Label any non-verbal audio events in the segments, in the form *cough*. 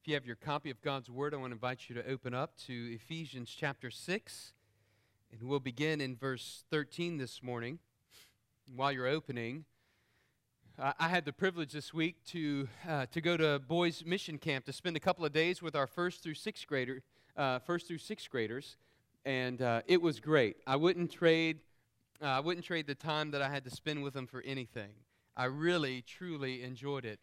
If you have your copy of God's Word, I want to invite you to open up to Ephesians chapter 6. And we'll begin in verse 13 this morning. While you're opening, I had the privilege this week to, uh, to go to boys' mission camp to spend a couple of days with our first through sixth grader, uh, first through sixth graders, and uh, it was great. I wouldn't trade, uh, I wouldn't trade the time that I had to spend with them for anything. I really, truly enjoyed it.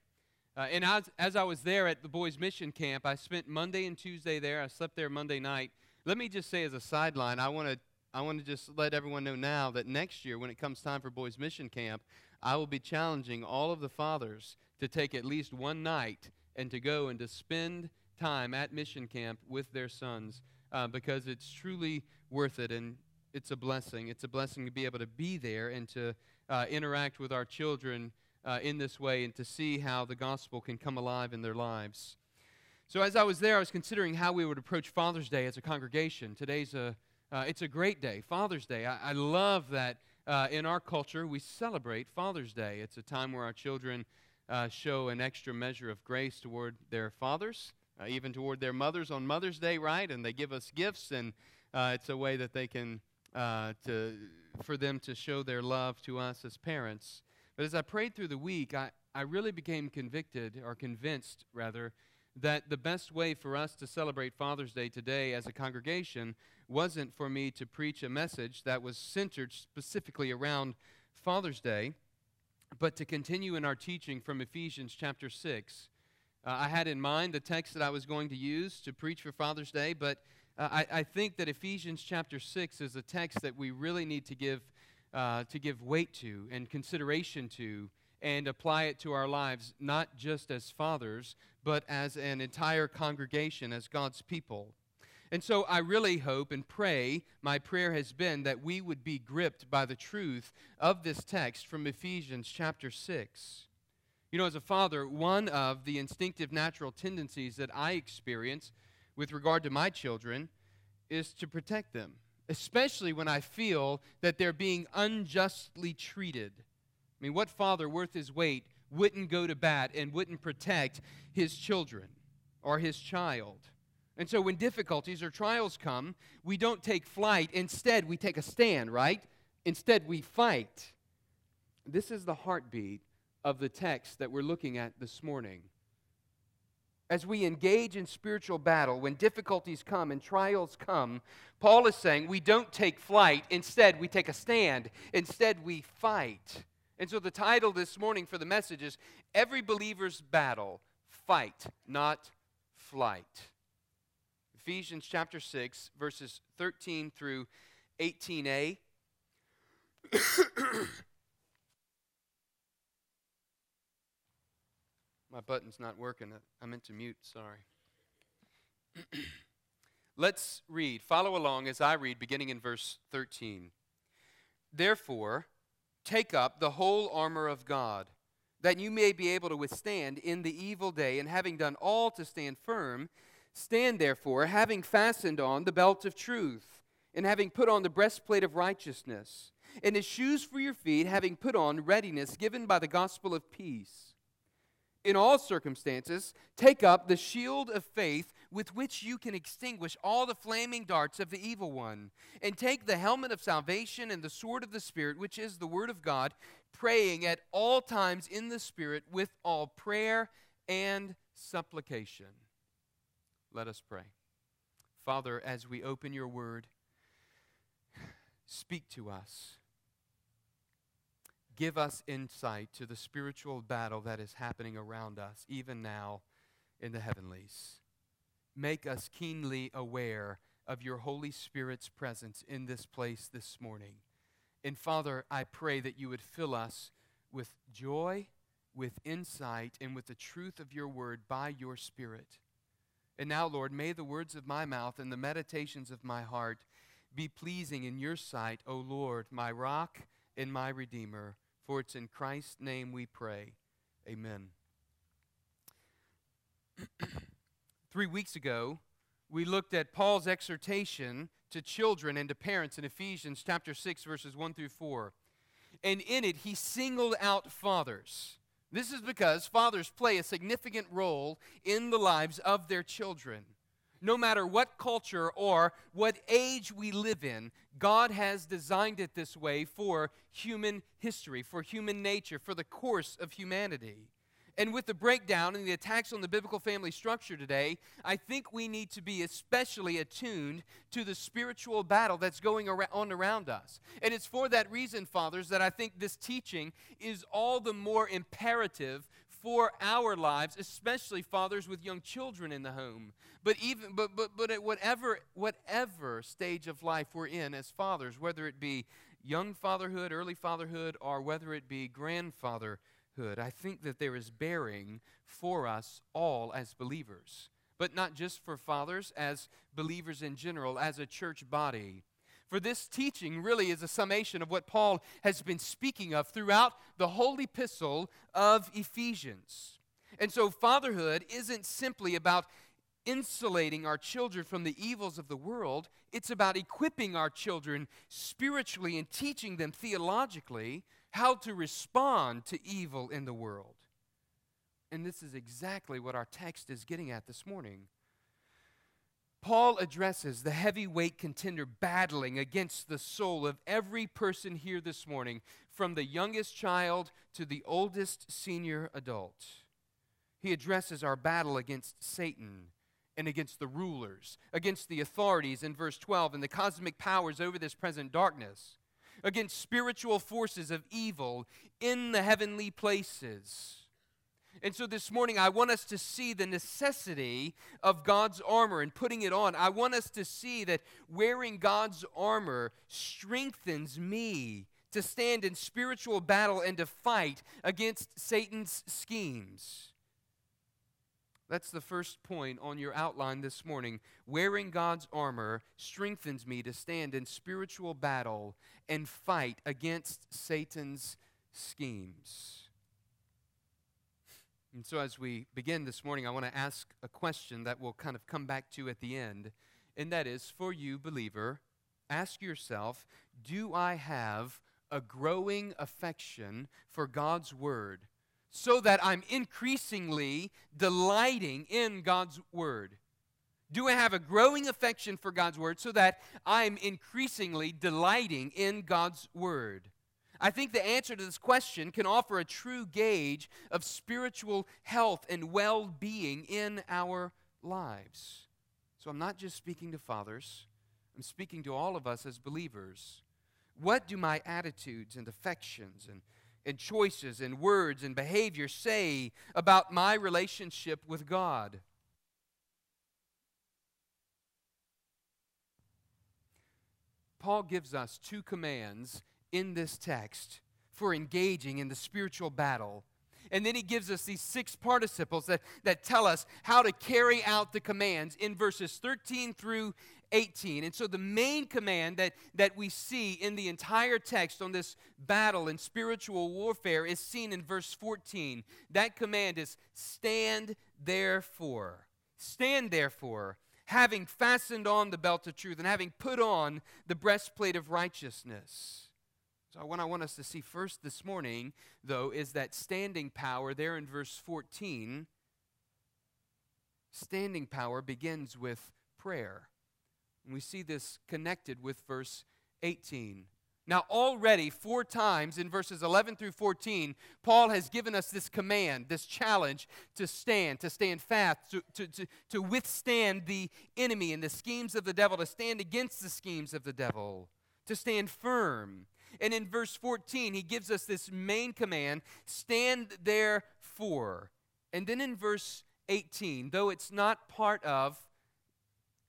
Uh, and as, as I was there at the boys' mission camp, I spent Monday and Tuesday there. I slept there Monday night. Let me just say, as a sideline, I want to I want to just let everyone know now that next year, when it comes time for boys' mission camp, I will be challenging all of the fathers to take at least one night and to go and to spend time at mission camp with their sons uh, because it's truly worth it and it's a blessing. It's a blessing to be able to be there and to uh, interact with our children uh, in this way and to see how the gospel can come alive in their lives. So, as I was there, I was considering how we would approach Father's Day as a congregation. Today's a uh, it's a great day, Father's Day. I, I love that uh, in our culture we celebrate Father's Day. It's a time where our children uh, show an extra measure of grace toward their fathers, uh, even toward their mothers on Mother's Day, right? And they give us gifts, and uh, it's a way that they can uh, to for them to show their love to us as parents. But as I prayed through the week, I, I really became convicted, or convinced rather, that the best way for us to celebrate Father's Day today as a congregation wasn't for me to preach a message that was centered specifically around Father's Day, but to continue in our teaching from Ephesians chapter 6. Uh, I had in mind the text that I was going to use to preach for Father's Day, but uh, I, I, think that Ephesians chapter 6 is a text that we really need to give uh, to give weight to and consideration to and apply it to our lives, not just as fathers, but as an entire congregation, as God's people. And so I really hope and pray, my prayer has been that we would be gripped by the truth of this text from Ephesians chapter 6. You know, as a father, one of the instinctive natural tendencies that I experience with regard to my children is to protect them especially when I feel that they're being unjustly treated. I mean, what father worth his weight wouldn't go to bat and wouldn't protect his children or his child? And so when difficulties or trials come, we don't take flight. Instead, we take a stand, right? Instead, we fight. This is the heartbeat of the text that we're looking at this morning as we engage in spiritual battle, when difficulties come and trials come, Paul is saying we don't take flight. Instead, we take a stand. Instead, we fight. And so the title this morning for the message is Every Believer's Battle Fight, Not Flight. Ephesians chapter 6, verses 13 through 18a. *coughs* *coughs* *coughs* My button's not working. I meant to mute, sorry. *clears throat* Let's read. Follow along as I read, beginning in verse 13. Therefore, take up the whole armor of God, that you may be able to withstand in the evil day, and having done all to stand firm, stand therefore, having fastened on the belt of truth, and having put on the breastplate of righteousness, and as shoes for your feet, having put on readiness given by the gospel of peace in all circumstances, take up the shield of faith with which you can extinguish all the flaming darts of the evil one, and take the helmet of salvation and the sword of the Spirit, which is the Word of God, praying at all times in the Spirit with all prayer and supplication. Let us pray. Father, as we open your Word, *sighs* speak to us give us insight to the spiritual battle that is happening around us, even now in the heavenlies. Make us keenly aware of your Holy Spirit's presence in this place this morning. And Father, I pray that you would fill us with joy, with insight, and with the truth of your word by your Spirit. And now, Lord, may the words of my mouth and the meditations of my heart be pleasing in your sight, O Lord, my rock and my redeemer. For it's in Christ's name we pray. Amen. *clears throat* Three weeks ago, we looked at Paul's exhortation to children and to parents in Ephesians chapter 6, verses 1 through 4. And in it, he singled out fathers. This is because fathers play a significant role in the lives of their children. No matter what culture or what age we live in, God has designed it this way for human history, for human nature, for the course of humanity. And with the breakdown and the attacks on the biblical family structure today, I think we need to be especially attuned to the spiritual battle that's going on around us. And it's for that reason, fathers, that I think this teaching is all the more imperative for our lives, especially fathers with young children in the home. But even but but but at whatever whatever stage of life we're in as fathers, whether it be young fatherhood, early fatherhood, or whether it be grandfatherhood, I think that there is bearing for us all as believers, but not just for fathers, as believers in general, as a church body. For this teaching really is a summation of what Paul has been speaking of throughout the whole epistle of Ephesians. And so, fatherhood isn't simply about insulating our children from the evils of the world, it's about equipping our children spiritually and teaching them theologically how to respond to evil in the world. And this is exactly what our text is getting at this morning. Paul addresses the heavyweight contender battling against the soul of every person here this morning, from the youngest child to the oldest senior adult. He addresses our battle against Satan and against the rulers, against the authorities in verse 12, and the cosmic powers over this present darkness against spiritual forces of evil in the heavenly places. And so this morning, I want us to see the necessity of God's armor and putting it on. I want us to see that wearing God's armor strengthens me to stand in spiritual battle and to fight against Satan's schemes. That's the first point on your outline this morning. Wearing God's armor strengthens me to stand in spiritual battle and fight against Satan's schemes. And so, as we begin this morning, I want to ask a question that we'll kind of come back to at the end. And that is for you, believer, ask yourself Do I have a growing affection for God's word? so that I'm increasingly delighting in God's Word? Do I have a growing affection for God's Word so that I'm increasingly delighting in God's Word? I think the answer to this question can offer a true gauge of spiritual health and well being in our lives. So I'm not just speaking to fathers, I'm speaking to all of us as believers. What do my attitudes and affections and and choices and words and behavior say about my relationship with God? Paul gives us two commands in this text for engaging in the spiritual battle. And then he gives us these six participles that, that tell us how to carry out the commands in verses 13 through 18. And so the main command that, that we see in the entire text on this battle and spiritual warfare is seen in verse 14. That command is stand therefore. Stand therefore, having fastened on the belt of truth and having put on the breastplate of righteousness. So, what I want us to see first this morning, though, is that standing power there in verse 14. Standing power begins with prayer. And we see this connected with verse 18. Now, already four times in verses 11 through 14, Paul has given us this command, this challenge to stand, to stand fast, to, to, to, to, withstand the enemy and the schemes of the devil, to stand against the schemes of the devil, to stand firm. And in verse 14, he gives us this main command stand therefore. And then in verse 18, though it's not part of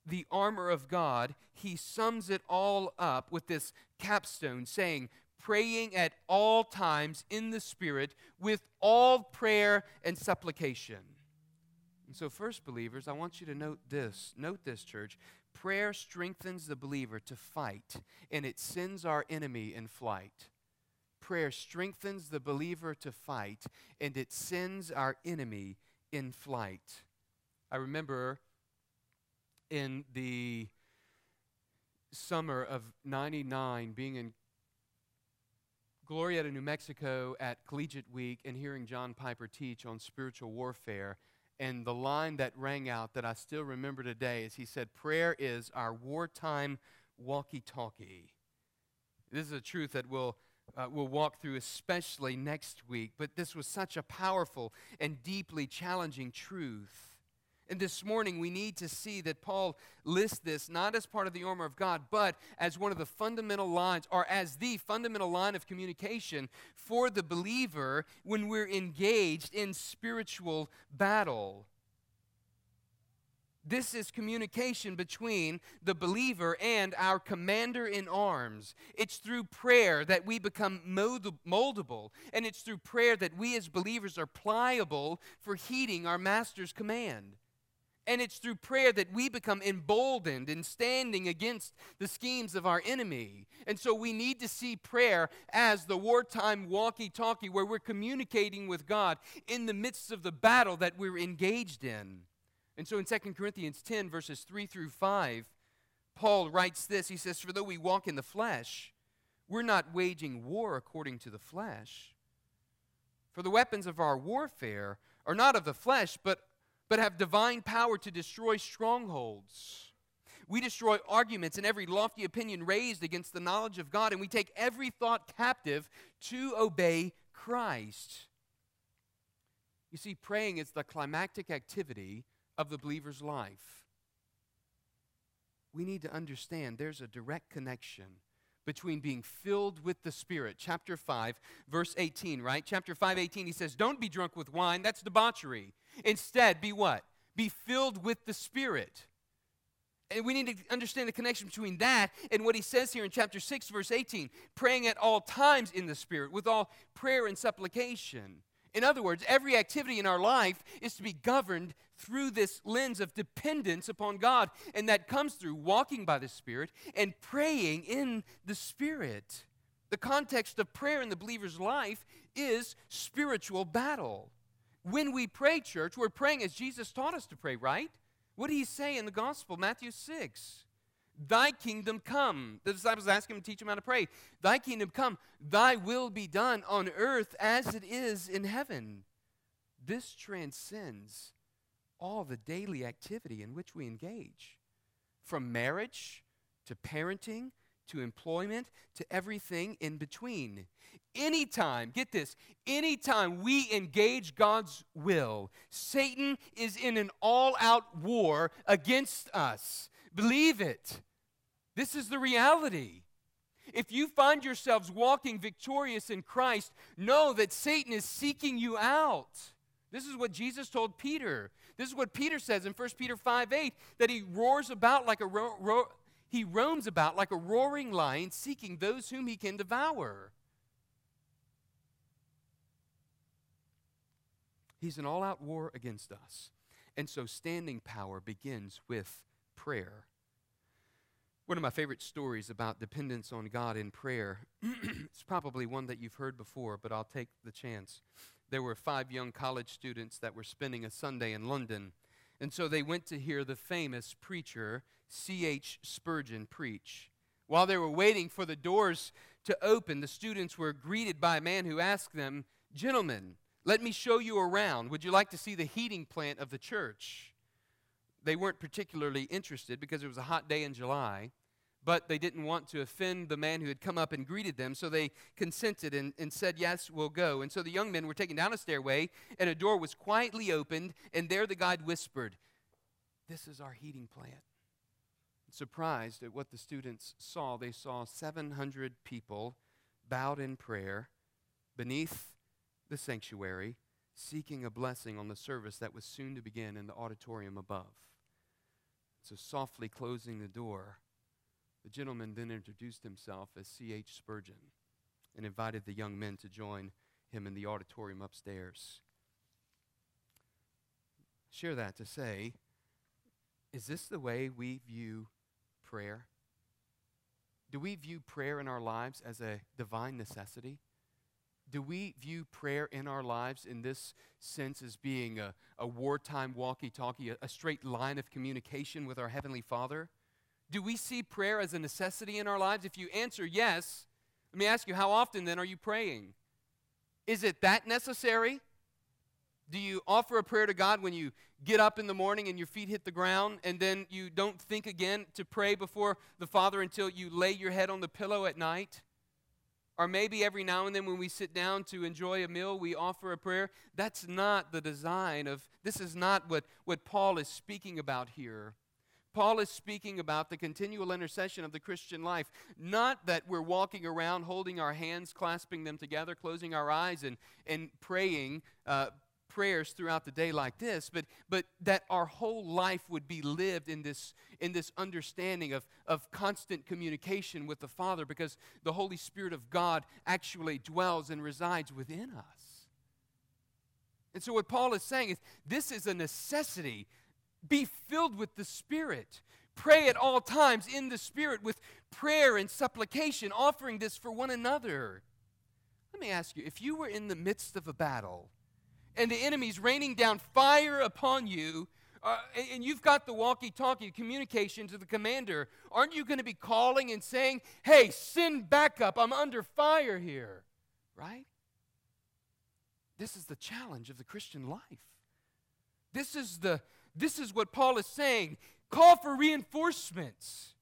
the armor of God, he sums it all up with this capstone saying, praying at all times in the Spirit with all prayer and supplication. And so, first, believers, I want you to note this. Note this, church. Prayer strengthens the believer to fight, and it sends our enemy in flight. Prayer strengthens the believer to fight, and it sends our enemy in flight. I remember in the summer of 99 being in Glorieta, New Mexico at Collegiate Week and hearing John Piper teach on spiritual warfare. And the line that rang out that I still remember today is he said, Prayer is our wartime walkie talkie. This is a truth that we'll, uh, we'll walk through, especially next week. But this was such a powerful and deeply challenging truth. And this morning, we need to see that Paul lists this not as part of the armor of God, but as one of the fundamental lines, or as the fundamental line of communication for the believer when we're engaged in spiritual battle. This is communication between the believer and our commander in arms. It's through prayer that we become moldable, and it's through prayer that we as believers are pliable for heeding our master's command. And it's through prayer that we become emboldened in standing against the schemes of our enemy. And so we need to see prayer as the wartime walkie talkie where we're communicating with God in the midst of the battle that we're engaged in. And so in 2 Corinthians 10, verses 3 through 5, Paul writes this He says, For though we walk in the flesh, we're not waging war according to the flesh. For the weapons of our warfare are not of the flesh, but but have divine power to destroy strongholds. We destroy arguments and every lofty opinion raised against the knowledge of God, and we take every thought captive to obey Christ. You see, praying is the climactic activity of the believer's life. We need to understand there's a direct connection between being filled with the Spirit. Chapter 5, verse 18, right? Chapter 5, 18, he says, Don't be drunk with wine, that's debauchery. Instead, be what? Be filled with the Spirit. And we need to understand the connection between that and what he says here in chapter 6, verse 18 praying at all times in the Spirit with all prayer and supplication. In other words, every activity in our life is to be governed through this lens of dependence upon God, and that comes through walking by the Spirit and praying in the Spirit. The context of prayer in the believer's life is spiritual battle. When we pray, church, we're praying as Jesus taught us to pray, right? What did he say in the gospel, Matthew 6? Thy kingdom come. The disciples asked him to teach him how to pray. Thy kingdom come, thy will be done on earth as it is in heaven. This transcends all the daily activity in which we engage. From marriage to parenting to employment to everything in between. Anytime, get this, anytime we engage God's will, Satan is in an all out war against us. Believe it. This is the reality. If you find yourselves walking victorious in Christ, know that Satan is seeking you out. This is what Jesus told Peter. This is what Peter says in 1 Peter 5 8 that he roars about like a ro- ro- he roams about like a roaring lion, seeking those whom he can devour. He's an all out war against us. And so standing power begins with prayer. One of my favorite stories about dependence on God in prayer, *clears throat* it's probably one that you've heard before, but I'll take the chance. There were five young college students that were spending a Sunday in London. And so they went to hear the famous preacher C.H. Spurgeon preach. While they were waiting for the doors to open, the students were greeted by a man who asked them, Gentlemen, let me show you around. Would you like to see the heating plant of the church? They weren't particularly interested because it was a hot day in July, but they didn't want to offend the man who had come up and greeted them, so they consented and, and said, Yes, we'll go. And so the young men were taken down a stairway, and a door was quietly opened, and there the guide whispered, This is our heating plant surprised at what the students saw. They saw 700 people bowed in prayer beneath the sanctuary, seeking a blessing on the service that was soon to begin in the auditorium above. So, softly closing the door, the gentleman then introduced himself as C.H. Spurgeon and invited the young men to join him in the auditorium upstairs. Share that to say, is this the way we view prayer? Do we view prayer in our lives as a divine necessity? Do we view prayer in our lives in this sense as being a, a wartime walkie talkie, a, a straight line of communication with our Heavenly Father? Do we see prayer as a necessity in our lives? If you answer yes, Let me ask you, how often then are you praying? Is it that necessary? Do you offer a prayer to God when you get up in the morning and your feet hit the ground and then you don't think again to pray before the Father until you lay your head on the pillow at night? Or maybe every now and then when we sit down to enjoy a meal, we offer a prayer. That's not the design of, this is not what, what Paul is speaking about here. Paul is speaking about the continual intercession of the Christian life. Not that we're walking around holding our hands, clasping them together, closing our eyes, and, and praying uh, prayers throughout the day like this, but, but that our whole life would be lived in this, in this understanding of, of constant communication with the Father because the Holy Spirit of God actually dwells and resides within us. And so, what Paul is saying is this is a necessity be filled with the Spirit. Pray at all times in the Spirit with prayer and supplication, offering this for one another. Let me ask you if you were in the midst of a battle and the enemy's raining down fire upon you, uh, and you've got the walkie talkie communication to the commander, aren't you going to be calling and saying, hey, send backup, I'm under fire here? Right? This is the challenge of the Christian life. This is the, this is what Paul is saying. Call for reinforcements,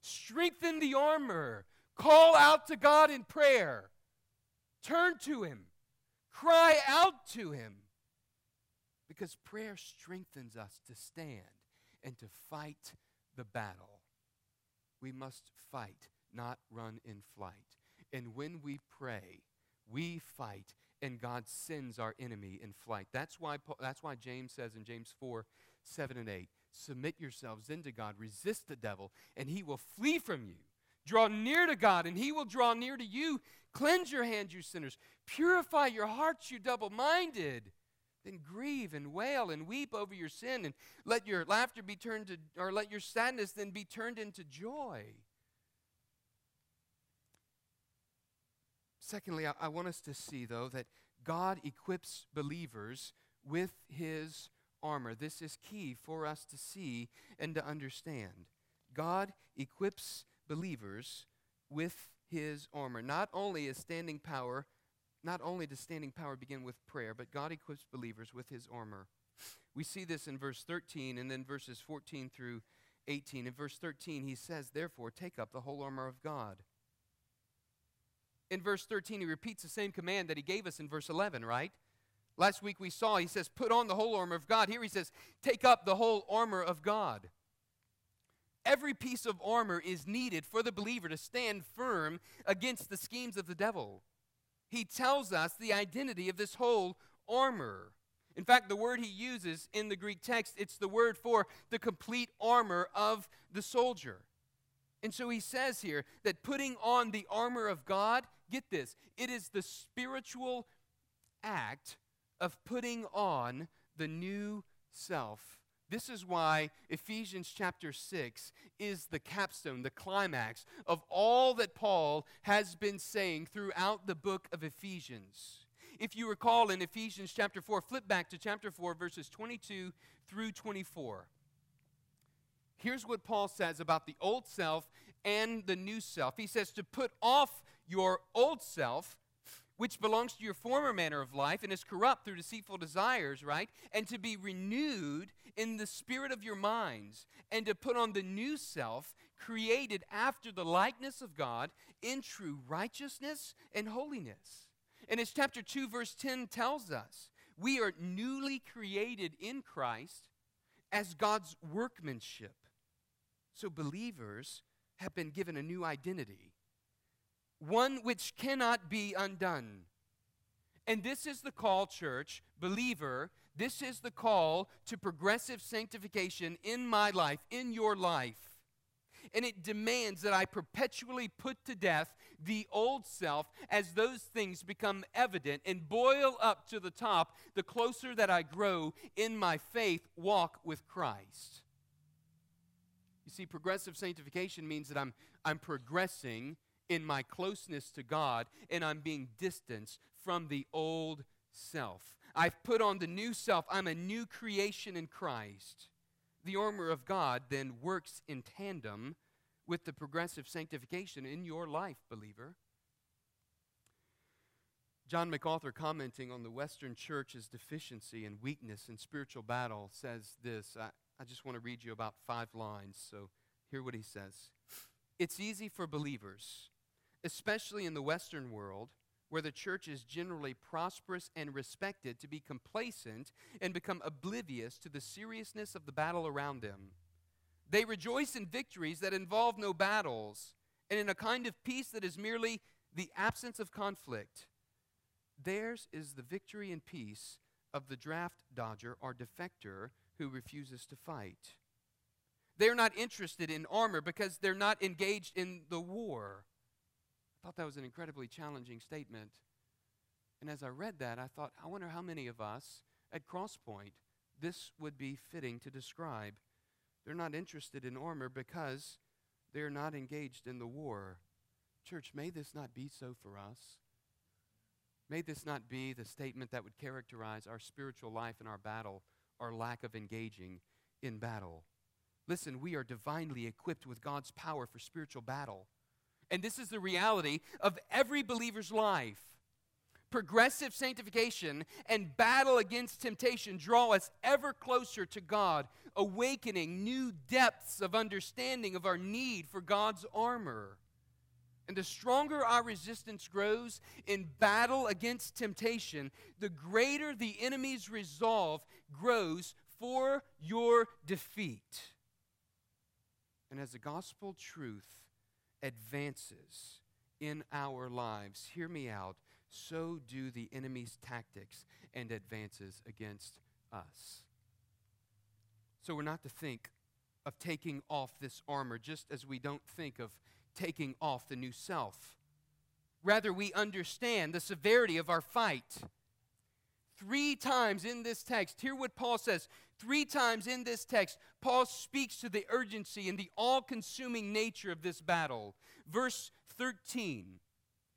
strengthen the armor, call out to God in prayer, turn to Him, cry out to Him. Because prayer strengthens us to stand and to fight the battle. We must fight, not run in flight. And when we pray, we fight and God sends our enemy in flight. That's why, that's why James says in James 4 7 and 8 Submit yourselves into God, resist the devil, and he will flee from you. Draw near to God, and he will draw near to you. Cleanse your hands, you sinners. Purify your hearts, you double minded. Then grieve and wail and weep over your sin, and let your laughter be turned to, or let your sadness then be turned into joy. Secondly, I, I want us to see, though, that God equips believers with his armor. This is key for us to see and to understand. God equips believers with his armor. Not only is standing power, not only does standing power begin with prayer, but God equips believers with his armor. We see this in verse 13 and then verses 14 through 18. In verse 13, he says, Therefore, take up the whole armor of God. In verse 13, he repeats the same command that he gave us in verse 11, right? Last week we saw, he says, put on the whole armor of God. Here he says, take up the whole armor of God. Every piece of armor is needed for the believer to stand firm against the schemes of the devil. He tells us the identity of this whole armor. In fact, the word he uses in the Greek text, it's the word for the complete armor of the soldier. And so he says here that putting on the armor of God, get this, it is the spiritual act of putting on the new self. This is why Ephesians chapter 6 is the capstone, the climax of all that Paul has been saying throughout the book of Ephesians. If you recall in Ephesians chapter 4, flip back to chapter 4, verses 22 through 24. Here's what Paul says about the old self and the new self. He says to put off your old self, which belongs to your former manner of life and is corrupt through deceitful desires, right? And to be renewed in the spirit of your minds, and to put on the new self, created after the likeness of God in true righteousness and holiness. And as chapter 2, verse 10 tells us, we are newly created in Christ as God's workmanship. So believers have been given a new identity one which cannot be undone. And this is the call, church, believer, this is the call to progressive sanctification in my life, in your life. And it demands that I perpetually put to death the old self as those things become evident and boil up to the top the closer that I grow in my faith walk with Christ. You see, progressive sanctification means that I'm, I'm progressing in my closeness to God and I'm being distanced from the old self. I've put on the new self. I'm a new creation in Christ. The armor of God then works in tandem with the progressive sanctification in your life, believer. John MacArthur, commenting on the Western church's deficiency and weakness in spiritual battle, says this. I, I just want to read you about five lines, so hear what he says. It's easy for believers, especially in the Western world, where the church is generally prosperous and respected, to be complacent and become oblivious to the seriousness of the battle around them. They rejoice in victories that involve no battles and in a kind of peace that is merely the absence of conflict. Theirs is the victory and peace of the draft dodger or defector who refuses to fight. They're not interested in armor because they're not engaged in the war. Thought that was an incredibly challenging statement. And as I read that, I thought, I wonder how many of us at Crosspoint this would be fitting to describe. They're not interested in armor because they're not engaged in the war. Church, may this not be so for us. May this not be the statement that would characterize our spiritual life and our battle, our lack of engaging in battle. Listen, we are divinely equipped with God's power for spiritual battle. And this is the reality of every believer's life. Progressive sanctification and battle against temptation draw us ever closer to God, awakening new depths of understanding of our need for God's armor. And the stronger our resistance grows in battle against temptation, the greater the enemy's resolve grows for your defeat. And as the gospel truth advances in our lives, hear me out, so do the enemy's tactics and advances against us. So we're not to think of taking off this armor just as we don't think of taking off the new self. Rather, we understand the severity of our fight. Three times in this text, hear what Paul says. Three times in this text, Paul speaks to the urgency and the all consuming nature of this battle. Verse 13,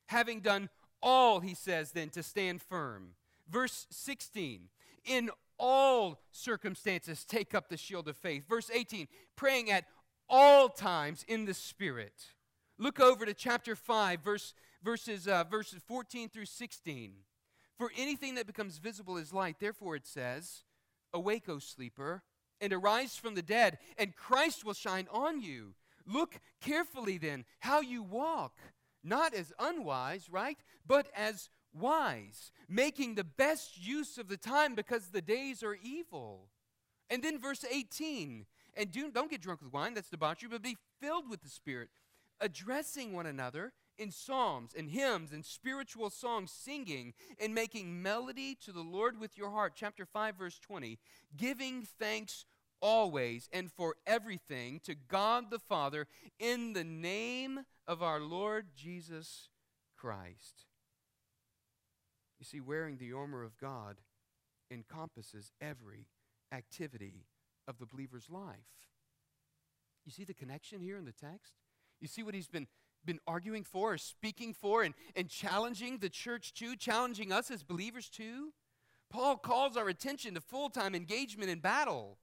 having done all, he says then, to stand firm. Verse 16, in all circumstances, take up the shield of faith. Verse 18, praying at all times in the Spirit. Look over to chapter 5, verse, verses, uh, verses 14 through 16. For anything that becomes visible is light. Therefore, it says, Awake, O sleeper, and arise from the dead, and Christ will shine on you. Look carefully then how you walk, not as unwise, right? But as wise, making the best use of the time because the days are evil. And then verse 18, and do, don't get drunk with wine, that's debauchery, but be filled with the Spirit addressing one another in psalms and hymns and spiritual songs, singing and making melody to the Lord with your heart. Chapter 5, verse 20. Giving thanks always and for everything to God the Father in the name of our Lord Jesus Christ. You see, wearing the armor of God encompasses every activity of the believer's life. You see the connection here in the text? You see what he's been, been arguing for or speaking for and, and challenging the church to, challenging us as believers too. Paul calls our attention to full time engagement in battle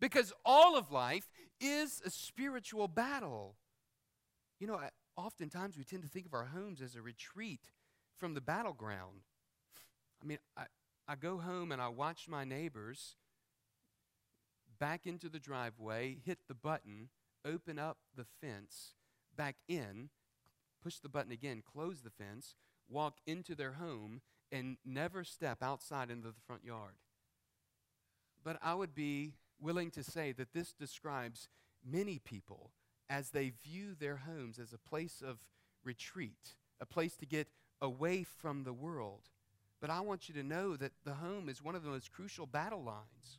because all of life is a spiritual battle. You know, oftentimes we tend to think of our homes as a retreat from the battleground. I mean, I, I go home and I watch my neighbors back into the driveway, hit the button, open up the fence, back in, push the button again, close the fence, walk into their home, and never step outside into the front yard. But I would be willing to say that this describes many people as they view their homes as a place of retreat, a place to get away from the world. But I want you to know that the home is one of the most crucial battle lines.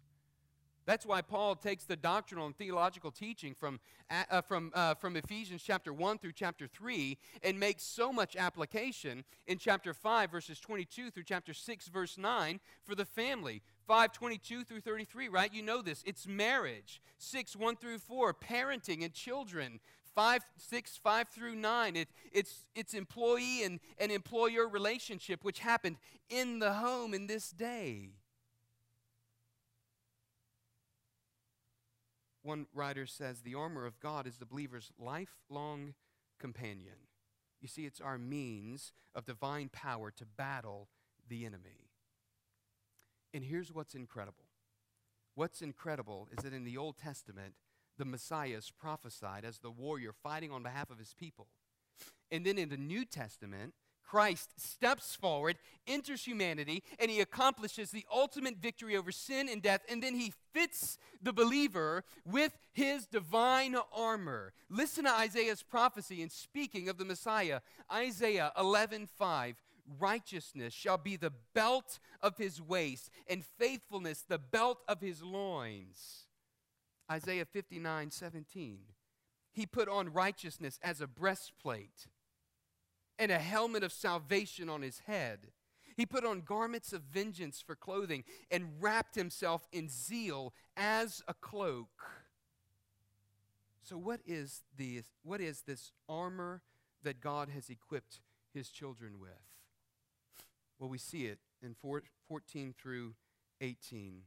That's why Paul takes the doctrinal and theological teaching from, uh, from, uh, from Ephesians chapter 1 through chapter 3 and makes so much application in chapter 5, verses 22 through chapter 6, verse 9 for the family. 5, 22 through 33, right? You know this. It's marriage. 6, 1 through 4, parenting and children. 5, 6, 5 through 9, it, it's, it's employee and, and employer relationship, which happened in the home in this day. One writer says the armor of God is the believer's lifelong companion. You see, it's our means of divine power to battle the enemy. And here's what's incredible. What's incredible is that in the Old Testament, the Messiah is prophesied as the warrior fighting on behalf of his people. And then in the New Testament, Christ steps forward, enters humanity, and he accomplishes the ultimate victory over sin and death. And then he fits the believer with his divine armor. Listen to Isaiah's prophecy in speaking of the Messiah. Isaiah 11:5 Righteousness shall be the belt of his waist, and faithfulness the belt of his loins. Isaiah 59 17. He put on righteousness as a breastplate and a helmet of salvation on his head. He put on garments of vengeance for clothing and wrapped himself in zeal as a cloak. So, what is, the, what is this armor that God has equipped his children with? Well, we see it in 14 through 18.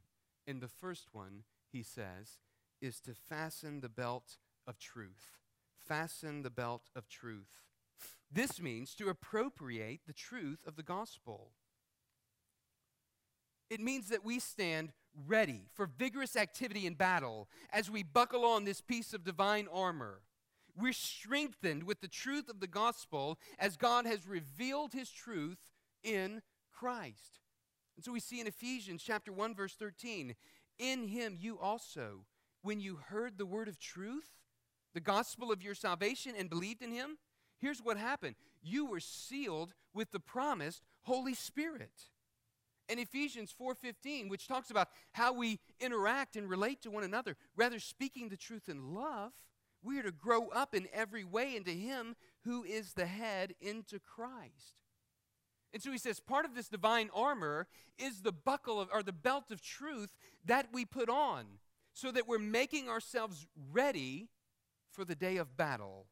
And the first one, he says, is to fasten the belt of truth. Fasten the belt of truth. This means to appropriate the truth of the gospel. It means that we stand ready for vigorous activity in battle as we buckle on this piece of divine armor. We're strengthened with the truth of the gospel as God has revealed his truth in Christ. And so we see in Ephesians chapter 1 verse 13, in him you also when you heard the word of truth, the gospel of your salvation and believed in him, here's what happened you were sealed with the promised Holy Spirit. And Ephesians 4:15, which talks about how we interact and relate to one another, rather speaking the truth in love, we are to grow up in every way into him who is the head into Christ. And so he says part of this divine armor is the buckle of, or the belt of truth that we put on so that we're making ourselves ready for the day of battle.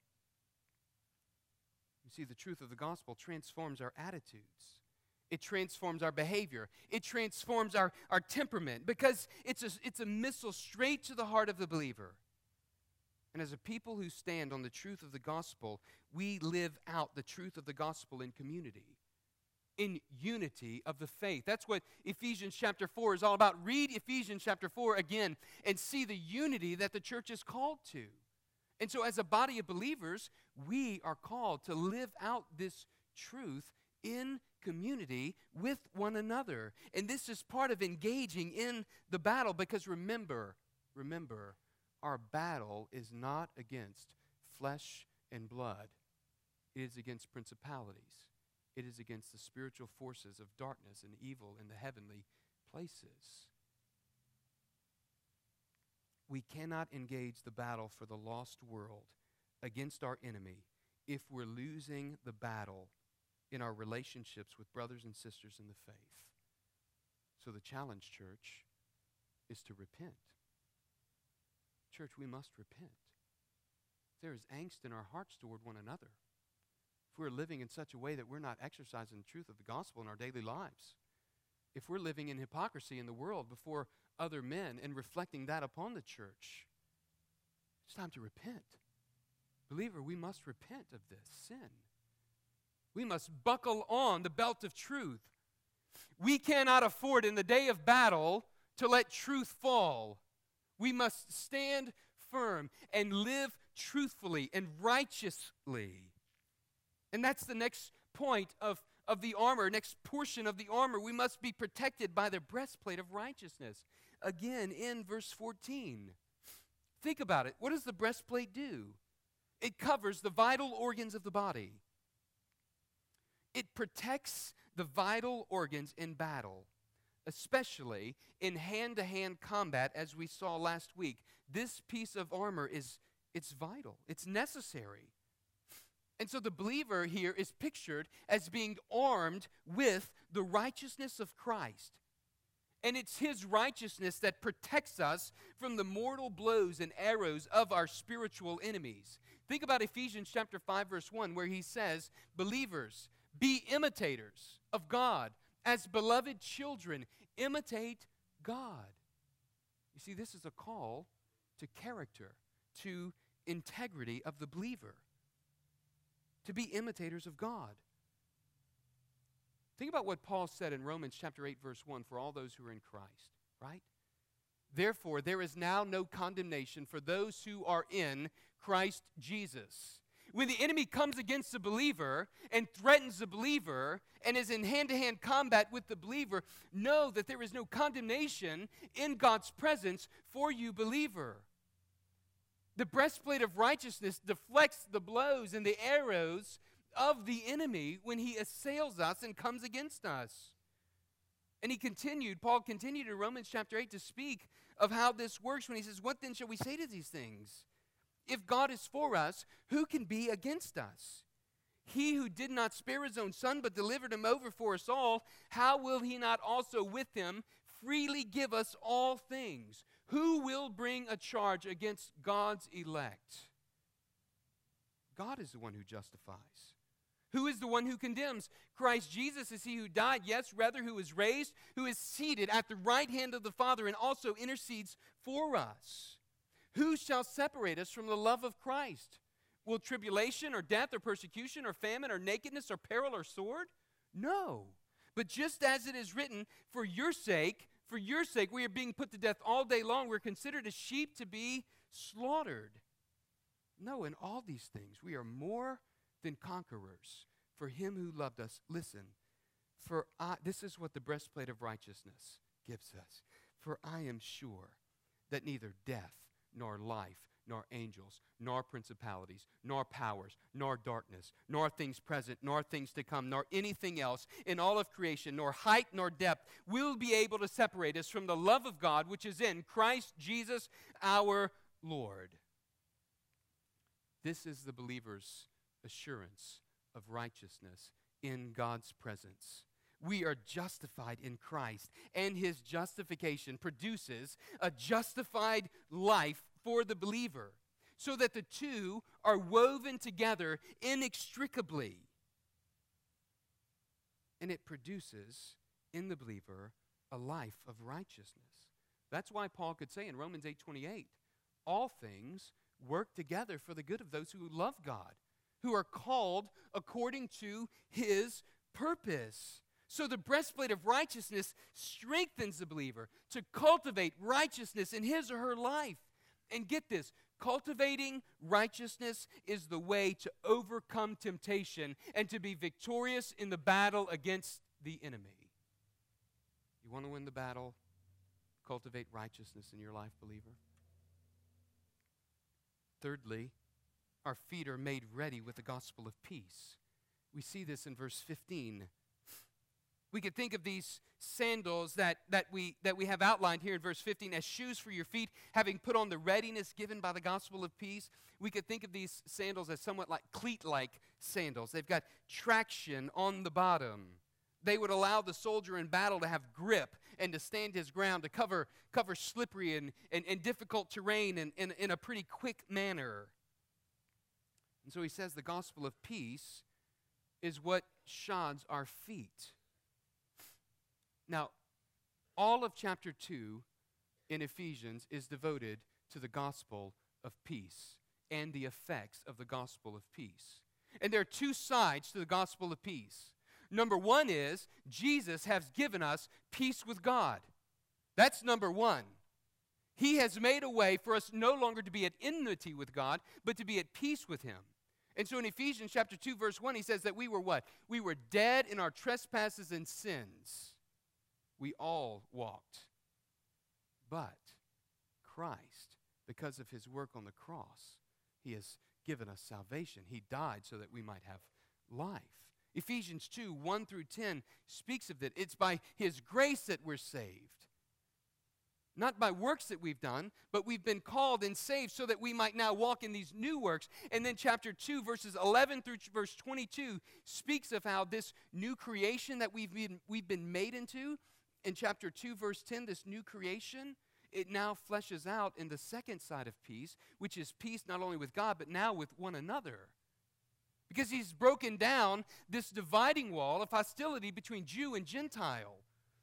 You see, the truth of the gospel transforms our attitudes. It transforms our behavior. It transforms our, our temperament because it's a, it's a missile straight to the heart of the believer. And as a people who stand on the truth of the gospel, we live out the truth of the gospel in community, in unity of the faith. That's what Ephesians chapter 4 is all about. Read Ephesians chapter 4 again and see the unity that the church is called to. And so, as a body of believers, we are called to live out this truth in community with one another. And this is part of engaging in the battle because remember, remember, our battle is not against flesh and blood, it is against principalities, it is against the spiritual forces of darkness and evil in the heavenly places we cannot engage the battle for the lost world against our enemy if we're losing the battle in our relationships with brothers and sisters in the faith. So the challenge, church, is to repent. Church, we must repent. There is angst in our hearts toward one another. If we're living in such a way that we're not exercising the truth of the gospel in our daily lives, if we're living in hypocrisy in the world before other men and reflecting that upon the church. It's time to repent. Believer, we must repent of this sin. We must buckle on the belt of truth. We cannot afford in the day of battle to let truth fall. We must stand firm and live truthfully and righteously. And that's the next point of, of the armor, next portion of the armor. We must be protected by the breastplate of righteousness again in verse 14. Think about it. What does the breastplate do? It covers the vital organs of the body, it protects the vital organs in battle, especially in hand to hand combat, as we saw last week. This piece of armor is it's vital, it's necessary. And so the believer here is pictured as being armed with the righteousness of Christ. And it's His righteousness that protects us from the mortal blows and arrows of our spiritual enemies. Think about Ephesians chapter 5 verse 1 where he says, "Believers, be imitators of God as beloved children, imitate God." You see, this is a call to character, to integrity of the believer. to be imitators of God. Think about what Paul said in Romans chapter 8 verse 1 for all those who are in Christ, right? Therefore there is now no condemnation for those who are in Christ Jesus. When the enemy comes against the believer and threatens the believer and is in hand to hand combat with the believer, know that there is no condemnation in God's presence for you, believer. The breastplate of righteousness deflects the blows and the arrows of the enemy when he assails us and comes against us. And he continued, Paul continued in Romans chapter 8 to speak of how this works when he says, What then shall we say to these things? If God is for us, who can be against us? He who did not spare his own son, but delivered him over for us all, how will he not also with him freely give us all things? Who will bring a charge against God's elect? God is the one who justifies. Who is the one who condemns? Christ Jesus is he who died, yes, rather, who was raised, who is seated at the right hand of the Father and also intercedes for us. Who shall separate us from the love of Christ? Will tribulation or death or persecution or famine or nakedness or peril or sword? No. But just as it is written, for your sake, for your sake, we are being put to death all day long. We're considered as sheep to be slaughtered. No, in all these things, we are more than conquerors for him who loved us. Listen, for I, this is what the breastplate of righteousness gives us. For I am sure that neither death nor life, nor angels, nor principalities, nor powers, nor darkness, nor things present, nor things to come, nor anything else in all of creation, nor height nor depth, will be able to separate us from the love of God which is in Christ Jesus our Lord. This is the believer's assurance of righteousness in God's presence. We are justified in Christ, and his justification produces a justified life for the believer, so that the two are woven together inextricably. And it produces in the believer a life of righteousness. That's why Paul could say in Romans 8:28, all things work together for the good of those who love God who are called according to his purpose. So the breastplate of righteousness strengthens the believer to cultivate righteousness in his or her life. And get this cultivating righteousness is the way to overcome temptation and to be victorious in the battle against the enemy. You want to win the battle? Cultivate righteousness in your life, believer. Thirdly, our feet are made ready with the gospel of peace. We see this in verse 15. We could think of these sandals that, that, we, that we have outlined here in verse 15 as shoes for your feet, having put on the readiness given by the gospel of peace. We could think of these sandals as somewhat like cleat like sandals. They've got traction on the bottom. They would allow the soldier in battle to have grip and to stand his ground, to cover, cover slippery and, and, and difficult terrain in, in, in a pretty quick manner. And so he says the gospel of peace is what shods our feet. Now, all of chapter 2 in Ephesians is devoted to the gospel of peace and the effects of the gospel of peace. And there are two sides to the gospel of peace. Number one is Jesus has given us peace with God. That's number one. He has made a way for us no longer to be at enmity with God, but to be at peace with Him. And so in Ephesians chapter 2 verse 1 he says that we were what? We were dead in our trespasses and sins. We all walked. But Christ, because of his work on the cross, he has given us salvation. He died so that we might have life. Ephesians 2 1 through 10 speaks of that. It's by his grace that we're saved not by works that we've done, but we've been called and saved so that we might now walk in these new works. And then chapter 2, verses 11 through verse 22 speaks of how this new creation that we've been, we've been made into, in chapter 2, verse 10, this new creation, it now fleshes out in the second side of peace, which is peace not only with God, but now with one another. Because he's broken down this dividing wall of hostility between Jew and Gentile.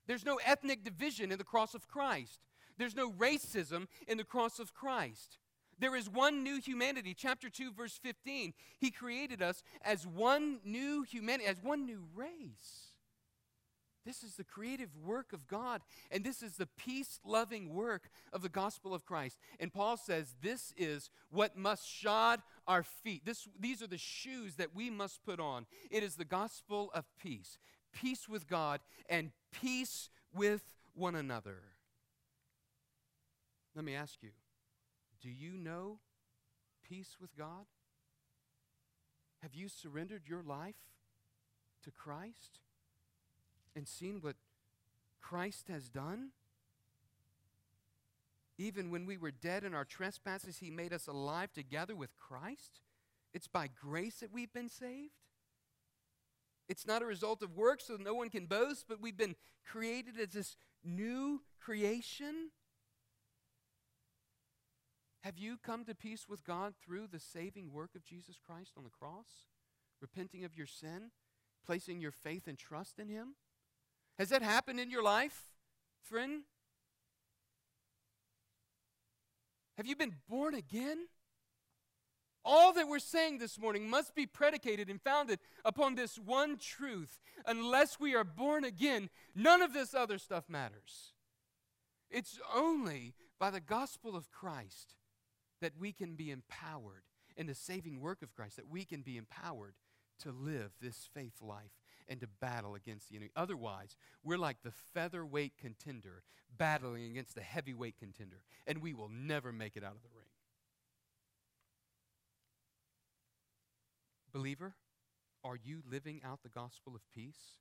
There's no ethnic division in the cross of Christ. There's no racism in the cross of Christ. There is one new humanity. Chapter 2, verse 15. He created us as one new humanity, as one new race. This is the creative work of God, and this is the peace loving work of the gospel of Christ. And Paul says this is what must shod our feet. This, these are the shoes that we must put on. It is the gospel of peace peace with God and peace with one another. Let me ask you do you know peace with God? Have you surrendered your life to Christ and seen what Christ has done? Even when we were dead in our trespasses, He made us alive together with Christ. It's by grace that we've been saved. It's not a result of works, so no one can boast, but we've been created as this new creation. Have you come to peace with God through the saving work of Jesus Christ on the cross? Repenting of your sin, placing your faith and trust in Him? Has that happened in your life, friend? Have you been born again? All that we're saying this morning must be predicated and founded upon this one truth. Unless we are born again, none of this other stuff matters. It's only by the gospel of Christ that we can be empowered in the saving work of Christ, that we can be empowered to live this faith life and to battle against the enemy. Otherwise, we're like the featherweight contender battling against the heavyweight contender, and we will never make it out of the ring. Believer, are you living out the gospel of peace?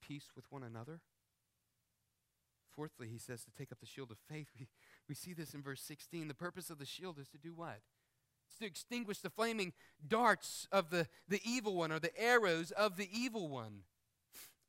Peace with one another? Fourthly, he says to take up the shield of faith. We, we see this in verse 16. The purpose of the shield is to do what? It's to extinguish the flaming darts of the, the evil one or the arrows of the evil one.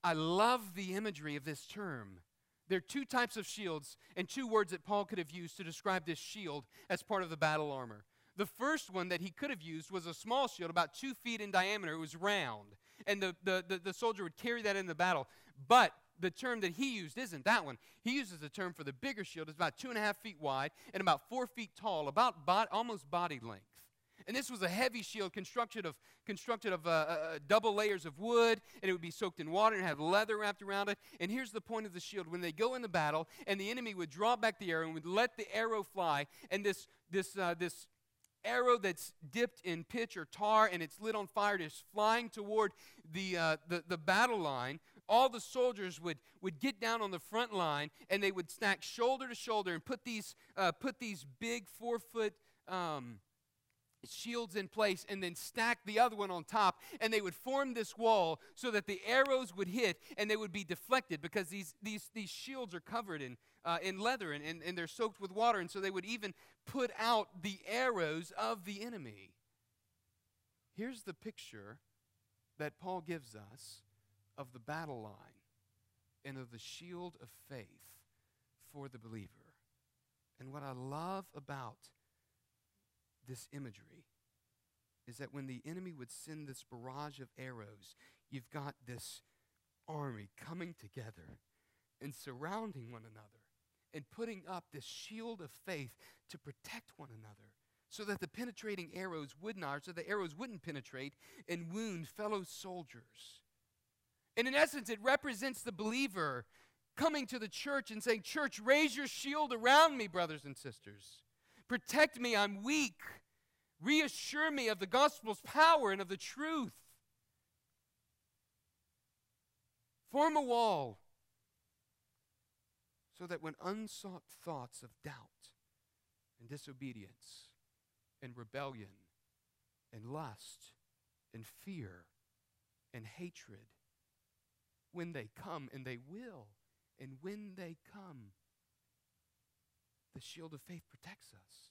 I love the imagery of this term. There are two types of shields and two words that Paul could have used to describe this shield as part of the battle armor. The first one that he could have used was a small shield, about two feet in diameter. It was round. And the, the, the, the soldier would carry that in the battle. But the term that he used isn't that one. He uses the term for the bigger shield. It's about two and a half feet wide and about four feet tall, about bo- almost body length. And this was a heavy shield constructed of, constructed of uh, uh, uh, double layers of wood, and it would be soaked in water and have leather wrapped around it. And here's the point of the shield when they go in the battle, and the enemy would draw back the arrow and would let the arrow fly, and this, this, uh, this arrow that's dipped in pitch or tar and it's lit on fire is flying toward the, uh, the, the battle line, all the soldiers would, would get down on the front line and they would stack shoulder to shoulder and put these, uh, put these big four foot um, shields in place and then stack the other one on top and they would form this wall so that the arrows would hit and they would be deflected because these, these, these shields are covered in, uh, in leather and, and, and they're soaked with water and so they would even put out the arrows of the enemy. Here's the picture that paul gives us of the battle line and of the shield of faith for the believer and what i love about this imagery is that when the enemy would send this barrage of arrows, you've got this army coming together and surrounding one another and putting up this shield of faith to protect one another so that the penetrating arrows would not, so the arrows wouldn't penetrate and wound fellow soldiers. And in essence, it represents the believer coming to the church and saying, Church, raise your shield around me, brothers and sisters. Protect me, I'm weak. Reassure me of the gospel's power and of the truth. Form a wall so that when unsought thoughts of doubt and disobedience and rebellion and lust and fear and hatred, when they come, and they will, and when they come, the shield of faith protects us.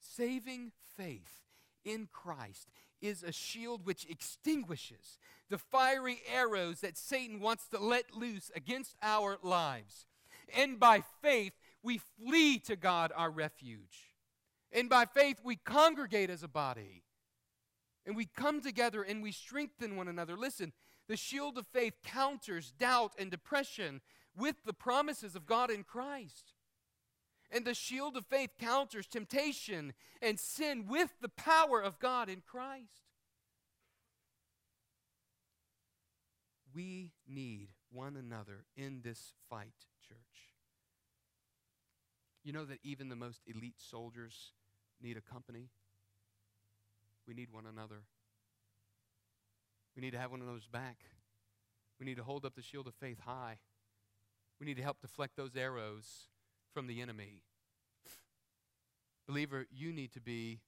Saving faith in Christ is a shield which extinguishes the fiery arrows that Satan wants to let loose against our lives. And by faith, we flee to God, our refuge. And by faith, we congregate as a body. And we come together and we strengthen one another. Listen, the shield of faith counters doubt and depression with the promises of God in Christ. And the shield of faith counters temptation and sin with the power of God in Christ. We need one another in this fight, church. You know that even the most elite soldiers need a company? We need one another. We need to have one those back. We need to hold up the shield of faith high. We need to help deflect those arrows from the enemy. Believer, you need to be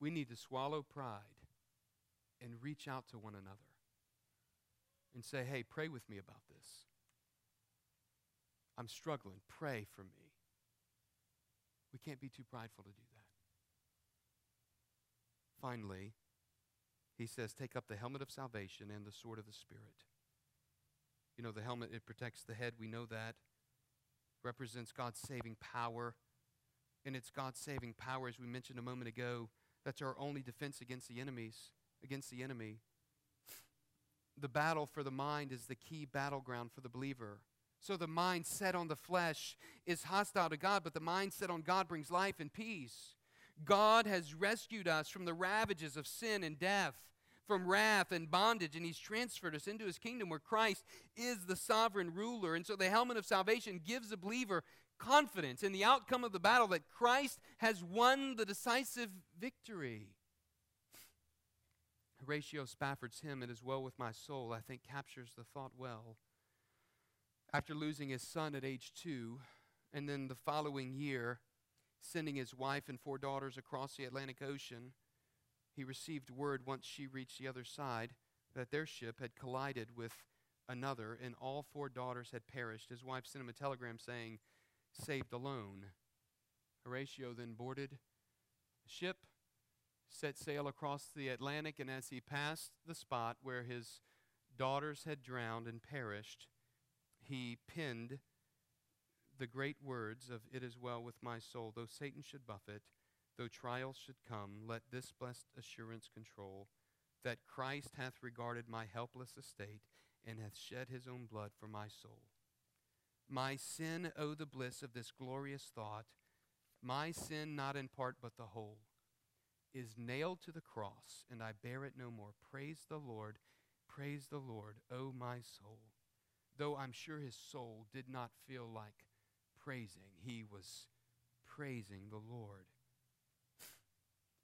we need to swallow pride and reach out to one another and say, hey, pray with me about this. I'm struggling. Pray for me. We can't be too prideful to do that. Finally, he says, take up the helmet of salvation and the sword of the Spirit. You know, the helmet, it protects the head. We know that. Represents God's saving power. And it's God's saving power, as we mentioned a moment ago, that's our only defense against the enemies, against the enemy. The battle for the mind is the key battleground for the believer. So the mind set on the flesh is hostile to God, but the mind set on God brings life and peace. God has rescued us from the ravages of sin and death, from wrath and bondage, and He's transferred us into His kingdom where Christ is the sovereign ruler. And so the helmet of salvation gives the believer confidence in the outcome of the battle that Christ has won the decisive victory. Horatio Spafford's hymn, It Is Well With My Soul, I think captures the thought well. After losing his son at age two, and then the following year, sending his wife and four daughters across the Atlantic Ocean, he received word once she reached the other side that their ship had collided with another, and all four daughters had perished. His wife sent him a telegram saying, Saved alone. Horatio then boarded the ship, set sail across the Atlantic, and as he passed the spot where his daughters had drowned and perished, he penned the great words of It is well with my soul. Though Satan should buffet, though trials should come, let this blessed assurance control that Christ hath regarded my helpless estate and hath shed his own blood for my soul. My sin, oh, the bliss of this glorious thought, my sin not in part but the whole, is nailed to the cross, and I bear it no more. Praise the Lord, praise the Lord, O oh, my soul. Though I'm sure his soul did not feel like praising, he was praising the Lord.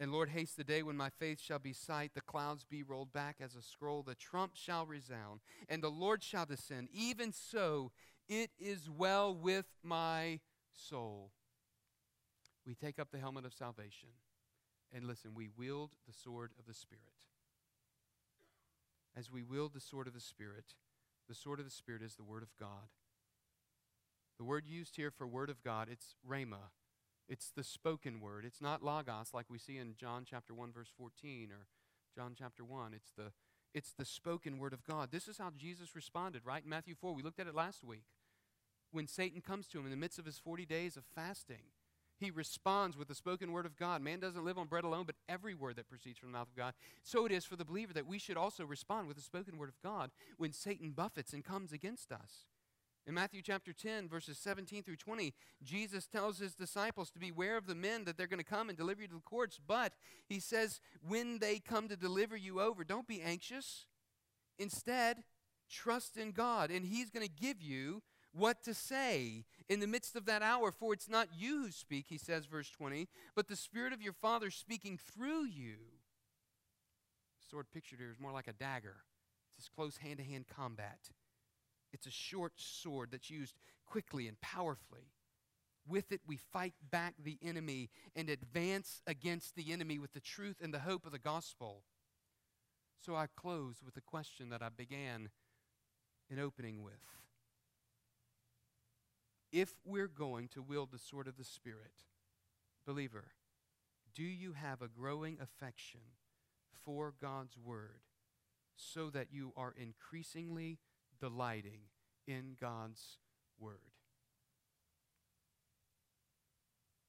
And Lord, haste the day when my faith shall be sight, the clouds be rolled back as a scroll, the trump shall resound, and the Lord shall descend. Even so, it is well with my soul. We take up the helmet of salvation, and listen, we wield the sword of the Spirit. As we wield the sword of the Spirit, the sword of the Spirit is the Word of God. The word used here for Word of God, it's rhema. It's the spoken word. It's not logos like we see in John chapter 1 verse 14 or John chapter 1. It's the it's the spoken word of God. This is how Jesus responded, right? In Matthew 4, we looked at it last week. When Satan comes to him in the midst of his 40 days of fasting, he responds with the spoken word of God. Man doesn't live on bread alone, but every word that proceeds from the mouth of God. So it is for the believer that we should also respond with the spoken word of God when Satan buffets and comes against us. In Matthew chapter 10, verses 17 through 20, Jesus tells his disciples to beware of the men that they're going to come and deliver you to the courts. But he says, when they come to deliver you over, don't be anxious. Instead, trust in God, and he's going to give you what to say in the midst of that hour. For it's not you who speak, he says, verse 20, but the Spirit of your Father speaking through you. The sword pictured here is more like a dagger, it's this close hand to hand combat. It's a short sword that's used quickly and powerfully. With it, we fight back the enemy and advance against the enemy with the truth and the hope of the gospel. So I close with the question that I began in opening with. If we're going to wield the sword of the Spirit, believer, do you have a growing affection for God's Word so that you are increasingly delighting in God's Word.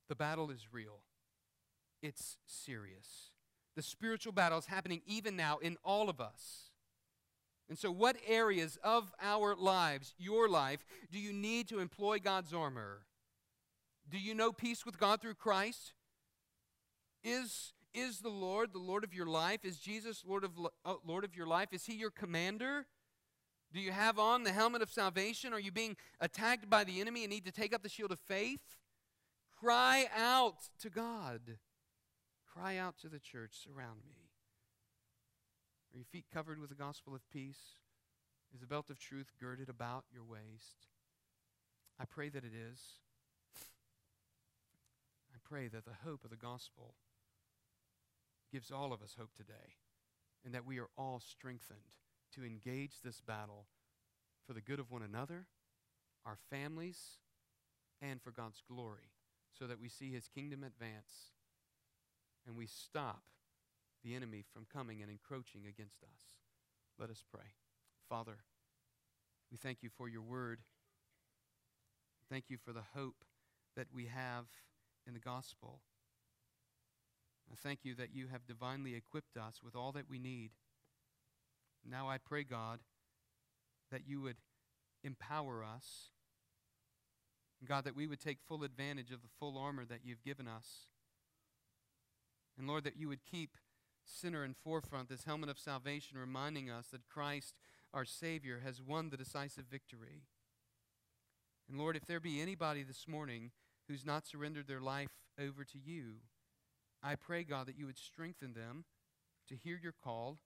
The battle is real, it's serious. The spiritual battle is happening even now in all of us. And so, what areas of our lives, your life, do you need to employ God's armor? Do you know peace with God through Christ? Is, is the Lord the Lord of your life? Is Jesus Lord of, uh, Lord of your life? Is He your commander? Do you have on the helmet of salvation? Are you being attacked by the enemy and need to take up the shield of faith? Cry out to God. Cry out to the church. Surround me. Are your feet covered with the gospel of peace? Is the belt of truth girded about your waist? I pray that it is. I pray that the hope of the gospel gives all of us hope today and that we are all strengthened to engage this battle for the good of one another, our families, and for God's glory so that we see his kingdom advance and we stop the enemy from coming and encroaching against us. Let us pray. Father, we thank you for your word. Thank you for the hope that we have in the gospel. I thank you that you have divinely equipped us with all that we need. Now I pray, God, that you would empower us. God, that we would take full advantage of the full armor that you've given us. And Lord, that you would keep center and forefront, this helmet of salvation, reminding us that Christ, our Savior, has won the decisive victory. And Lord, if there be anybody this morning who's not surrendered their life over to you, I pray, God, that you would strengthen them to hear your call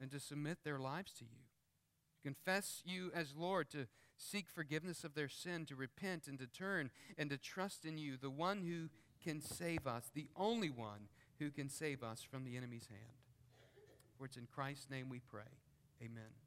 and to submit their lives to you. To confess you as Lord, to seek forgiveness of their sin, to repent and to turn and to trust in you, the one who can save us, the only one who can save us from the enemy's hand. For it's in Christ's name we pray. Amen.